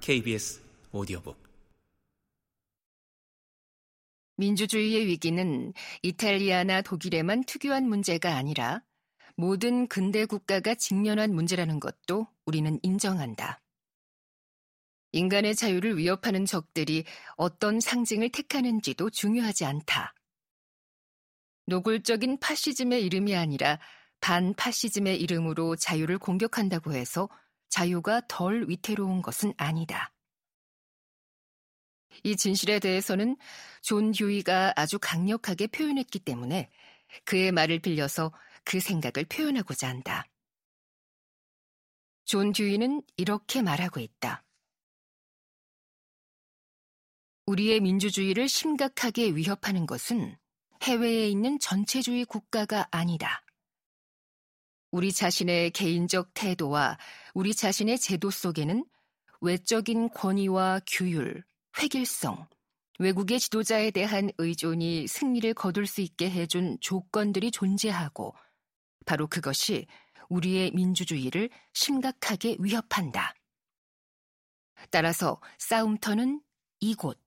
KBS 오디오북 민주주의의 위기는 이탈리아나 독일에만 특유한 문제가 아니라 모든 근대 국가가 직면한 문제라는 것도 우리는 인정한다. 인간의 자유를 위협하는 적들이 어떤 상징을 택하는지도 중요하지 않다. 노골적인 파시즘의 이름이 아니라 반파시즘의 이름으로 자유를 공격한다고 해서 자유가 덜 위태로운 것은 아니다. 이 진실에 대해서는 존 듀이가 아주 강력하게 표현했기 때문에 그의 말을 빌려서 그 생각을 표현하고자 한다. 존 듀이는 이렇게 말하고 있다. 우리의 민주주의를 심각하게 위협하는 것은 해외에 있는 전체주의 국가가 아니다. 우리 자신의 개인적 태도와 우리 자신의 제도 속에는 외적인 권위와 규율, 획일성, 외국의 지도자에 대한 의존이 승리를 거둘 수 있게 해준 조건들이 존재하고 바로 그것이 우리의 민주주의를 심각하게 위협한다. 따라서 싸움터는 이곳,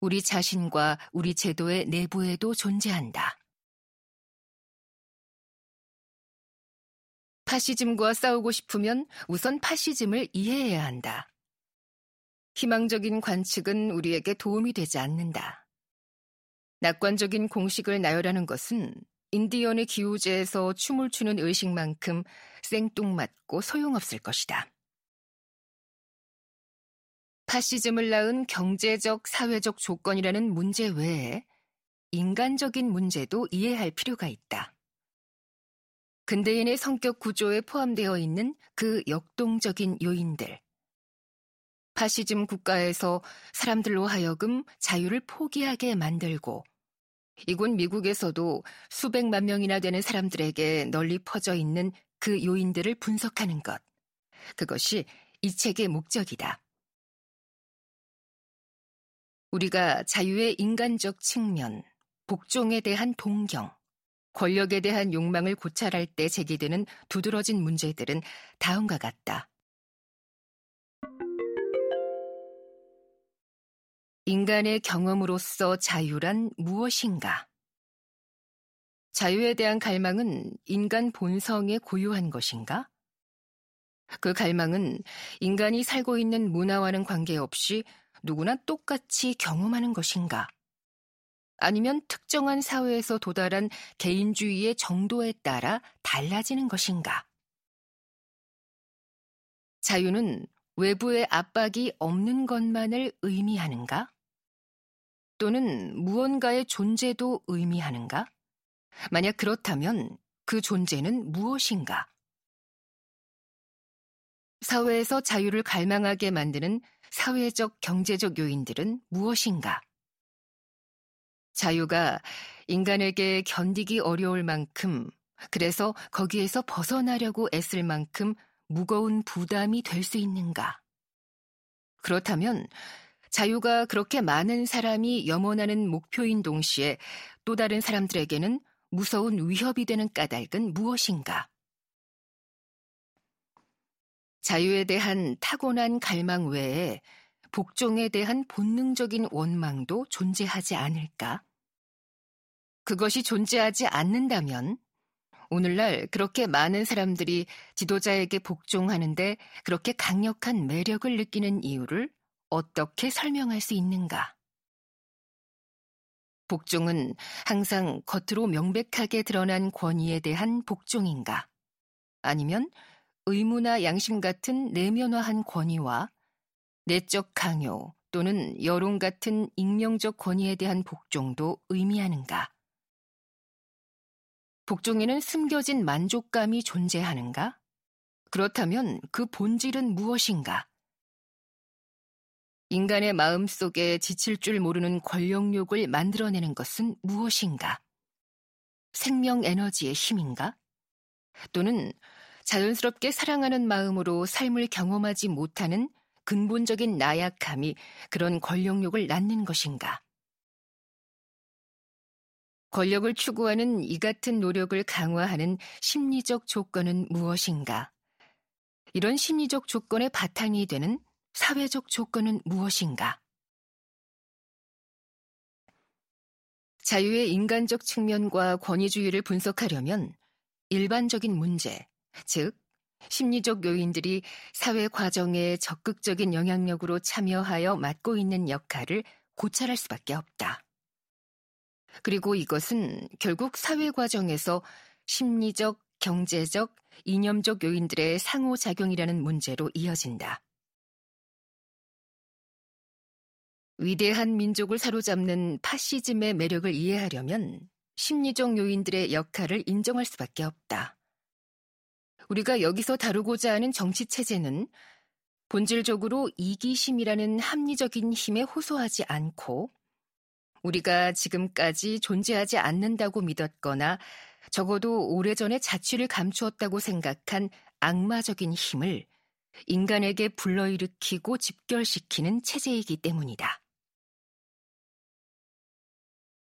우리 자신과 우리 제도의 내부에도 존재한다. 파시즘과 싸우고 싶으면 우선 파시즘을 이해해야 한다. 희망적인 관측은 우리에게 도움이 되지 않는다. 낙관적인 공식을 나열하는 것은 인디언의 기우제에서 춤을 추는 의식만큼 생뚱맞고 소용없을 것이다. 파시즘을 낳은 경제적, 사회적 조건이라는 문제 외에 인간적인 문제도 이해할 필요가 있다. 근대인의 성격 구조에 포함되어 있는 그 역동적인 요인들. 파시즘 국가에서 사람들로 하여금 자유를 포기하게 만들고 이곳 미국에서도 수백만 명이나 되는 사람들에게 널리 퍼져 있는 그 요인들을 분석하는 것. 그것이 이 책의 목적이다. 우리가 자유의 인간적 측면, 복종에 대한 동경, 권력에 대한 욕망을 고찰할 때 제기되는 두드러진 문제들은 다음과 같다. 인간의 경험으로서 자유란 무엇인가? 자유에 대한 갈망은 인간 본성에 고유한 것인가? 그 갈망은 인간이 살고 있는 문화와는 관계없이 누구나 똑같이 경험하는 것인가? 아니면 특정한 사회에서 도달한 개인주의의 정도에 따라 달라지는 것인가? 자유는 외부의 압박이 없는 것만을 의미하는가? 또는 무언가의 존재도 의미하는가? 만약 그렇다면 그 존재는 무엇인가? 사회에서 자유를 갈망하게 만드는 사회적, 경제적 요인들은 무엇인가? 자유가 인간에게 견디기 어려울 만큼, 그래서 거기에서 벗어나려고 애쓸 만큼 무거운 부담이 될 수 있는가? 그렇다면 자유가 그렇게 많은 사람이 염원하는 목표인 동시에 또 다른 사람들에게는 무서운 위협이 되는 까닭은 무엇인가? 자유에 대한 타고난 갈망 외에 복종에 대한 본능적인 원망도 존재하지 않을까? 그것이 존재하지 않는다면 오늘날 그렇게 많은 사람들이 지도자에게 복종하는데 그렇게 강력한 매력을 느끼는 이유를 어떻게 설명할 수 있는가? 복종은 항상 겉으로 명백하게 드러난 권위에 대한 복종인가? 아니면 의무나 양심 같은 내면화한 권위와 내적 강요 또는 여론 같은 익명적 권위에 대한 복종도 의미하는가? 복종에는 숨겨진 만족감이 존재하는가? 그렇다면 그 본질은 무엇인가? 인간의 마음 속에 지칠 줄 모르는 권력욕을 만들어내는 것은 무엇인가? 생명 에너지의 힘인가? 또는 자연스럽게 사랑하는 마음으로 삶을 경험하지 못하는 근본적인 나약함이 그런 권력욕을 낳는 것인가? 권력을 추구하는 이 같은 노력을 강화하는 심리적 조건은 무엇인가? 이런 심리적 조건의 바탕이 되는 사회적 조건은 무엇인가? 자유의 인간적 측면과 권위주의를 분석하려면 일반적인 문제, 즉, 심리적 요인들이 사회 과정에 적극적인 영향력으로 참여하여 맡고 있는 역할을 고찰할 수밖에 없다. 그리고 이것은 결국 사회 과정에서 심리적, 경제적, 이념적 요인들의 상호작용이라는 문제로 이어진다. 위대한 민족을 사로잡는 파시즘의 매력을 이해하려면 심리적 요인들의 역할을 인정할 수밖에 없다. 우리가 여기서 다루고자 하는 정치 체제는 본질적으로 이기심이라는 합리적인 힘에 호소하지 않고 우리가 지금까지 존재하지 않는다고 믿었거나 적어도 오래전에 자취를 감추었다고 생각한 악마적인 힘을 인간에게 불러일으키고 집결시키는 체제이기 때문이다.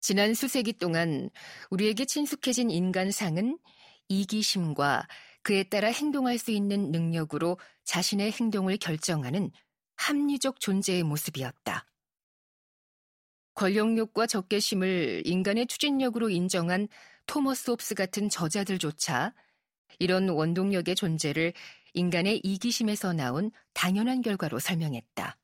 지난 수세기 동안 우리에게 친숙해진 인간상은 이기심과 그에 따라 행동할 수 있는 능력으로 자신의 행동을 결정하는 합리적 존재의 모습이었다. 권력욕과 적개심을 인간의 추진력으로 인정한 토머스 홉스 같은 저자들조차 이런 원동력의 존재를 인간의 이기심에서 나온 당연한 결과로 설명했다.